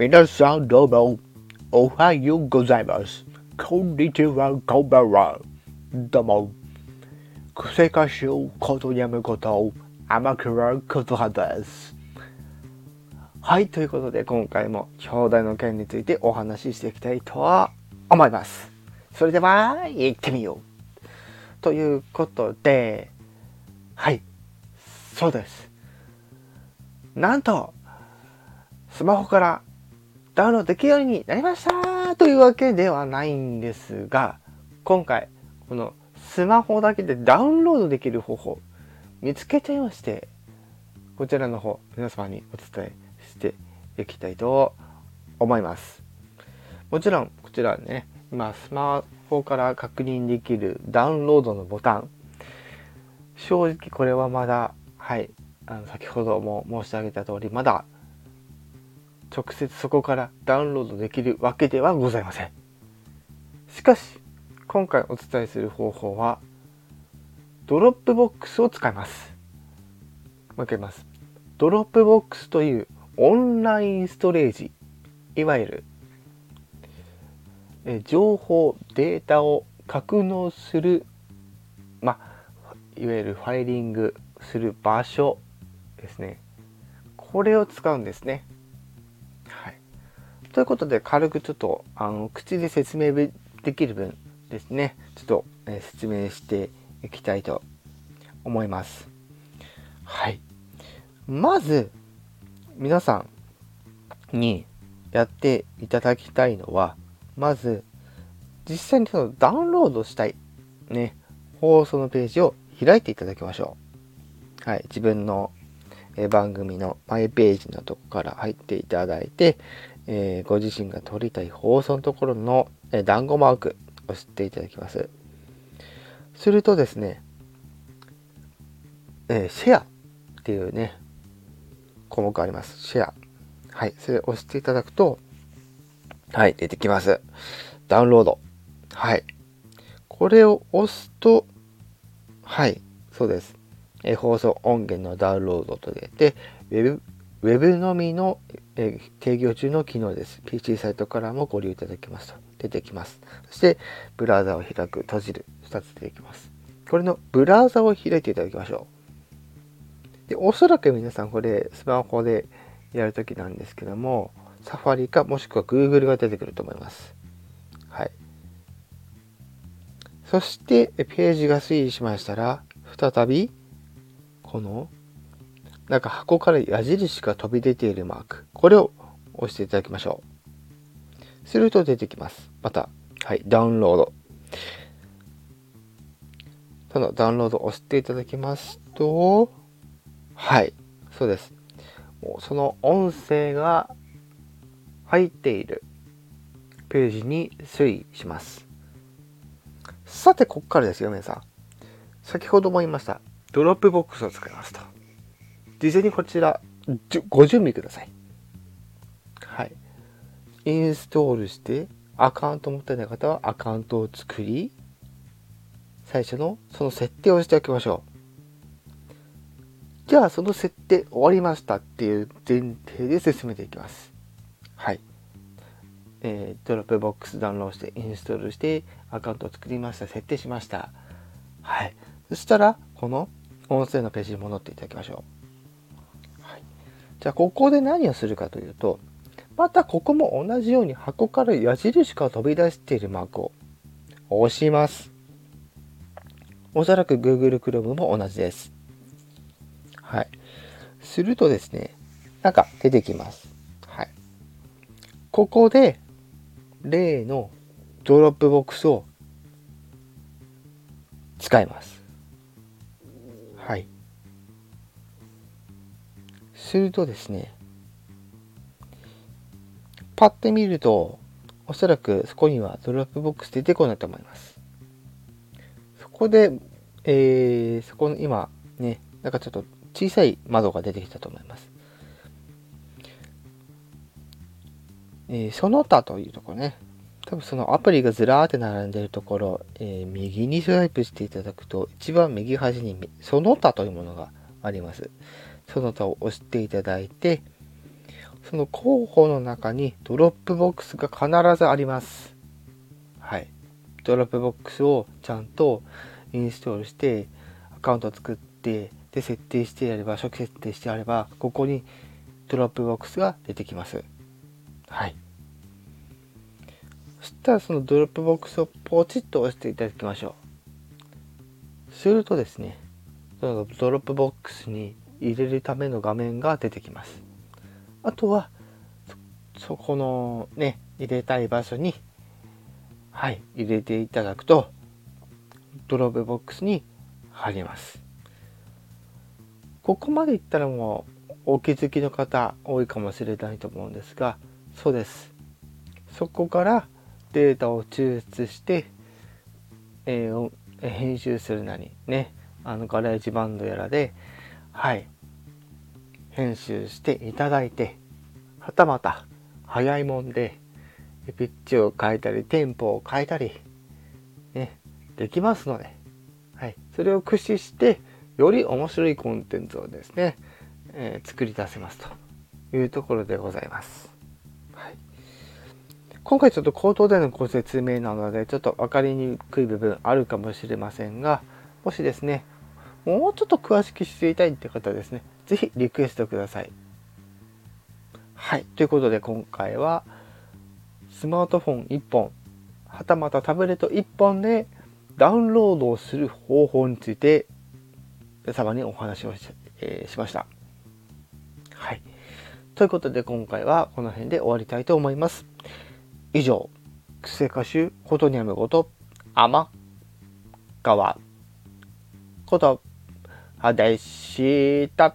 皆さんどうも、おはようございます。こんにちは、こんばんは。どうも、癖歌手ことやむこと、天倉ことはです。はい、ということで今回も兄弟の件についてお話ししていきたいと思います。それでは、行ってみよう。ということで、はい、そうです。なんと、スマホからダウンロードできるようになりましたというわけではないんですが、今回、このスマホだけでダウンロードできる方法、見つけちゃいまして、こちらの方、皆様にお伝えしていきたいと思います。もちろん、こちらね、今、スマホから確認できるダウンロードのボタン、正直これはまだ、はい、あの先ほども申し上げた通り、まだ直接そこからダウンロードできるわけではございません。しかし、今回お伝えする方法は、ドロップボックスを使います。もう一回言います。ドロップボックスというオンラインストレージ、いわゆる、え情報、データを格納する、まあ、いわゆるファイリングする場所ですね。これを使うんですね。ということで、軽くちょっと、あの、口で説明できる分ですね、ちょっと、え説明していきたいと思います。はい。まず、皆さんにやっていただきたいのは、まず、実際にそのダウンロードしたい、ね、放送のページを開いていただきましょう。はい。自分のえ番組のマイページのとこから入っていただいて、えーご自身が撮りたい放送のところの、えー団子マークを押していただきます。するとですね、えーシェアっていうね、項目あります。シェア。はい。それを押していただくと、はい、出てきます。ダウンロード。はい。これを押すと、はい、そうです。え放送音源のダウンロードと出て、ウェブウェブのみの、えー提供中の機能です。PC サイトからもご利用いただけますと出てきます。そして、ブラウザを開く、閉じる、2つ出てきます。これのブラウザを開いていただきましょう。で、おそらく皆さんこれ、スマホでやるときなんですけども、サファリかもしくは Google が出てくると思います。はい。そして、ページが推移しましたら、再び、この、なんか箱から矢印が飛び出ているマーク。これを押していただきましょう。すると出てきます。また、はい、ダウンロード。そのダウンロードを押していただきますと、はい、そうです。もうその音声が入っているページに推移します。さて、ここからですよ、皆さん。先ほども言いました。ドロップボックスを使いますと。事前にこちら、ご準備ください。はい。インストールして、アカウント持ってない方はアカウントを作り、最初のその設定をしておきましょう。じゃあ、その設定終わりましたっていう前提で進めていきます。はい。えードロップボックスダウンロードして、インストールして、アカウントを作りました。設定しました。はい。そしたら、この音声のページに戻っていただきましょう。じゃあ、ここで何をするかというと、またここも同じように箱から矢印が飛び出しているマークを押します。おそらく Google Chrome も同じです。はい。するとですね、なんか出てきます。はい。ここで、例のドロップボックスを使います。はい。するとですね、パッて見ると、おそらくそこにはドロップボックス出てこないと思います。そこで、えー、そこの今ね、なんかちょっと小さい窓が出てきたと思います。えーその他というところね、多分そのアプリがずらーって並んでるところ、えー右にスワイプしていただくと、一番右端にその他というものがあります。その他を押していただいて、その候補の中にドロップボックスが必ずあります。はい。ドロップボックスをちゃんとインストールしてアカウントを作ってで設定してやれば初期設定してやればここにドロップボックスが出てきます。はい。そしたらそのドロップボックスをポチッと押していただきましょう。するとですね、そのドロップボックスに入れるための画面が出てきます。あとはそこのね入れたい場所にはい入れていただくとドロップボックスに入りますここまでいったらもうお気づきの方多いかもしれないと思うんですがそうですそこからデータを抽出して、えー、編集するなりねあのガレージバンドやらではい。編集していただいてはたまた早いもんでピッチを変えたりテンポを変えたりねできますので、はい、それを駆使してより面白いコンテンツをですね、えー、作り出せますというところでございます。はい、今回ちょっと口頭でのご説明なのでちょっと分かりにくい部分あるかもしれませんがもしですねもうちょっと詳しく知りたいって方ですね是非リクエストください。はい。ということで今回はスマートフォン1本、はたまたタブレット1本でダウンロードをする方法について皆様にお話をし,、えー、しました。はい。ということで今回はこの辺で終わりたいと思います。以上、癖歌手ことにゃむこと、天川こと、でした。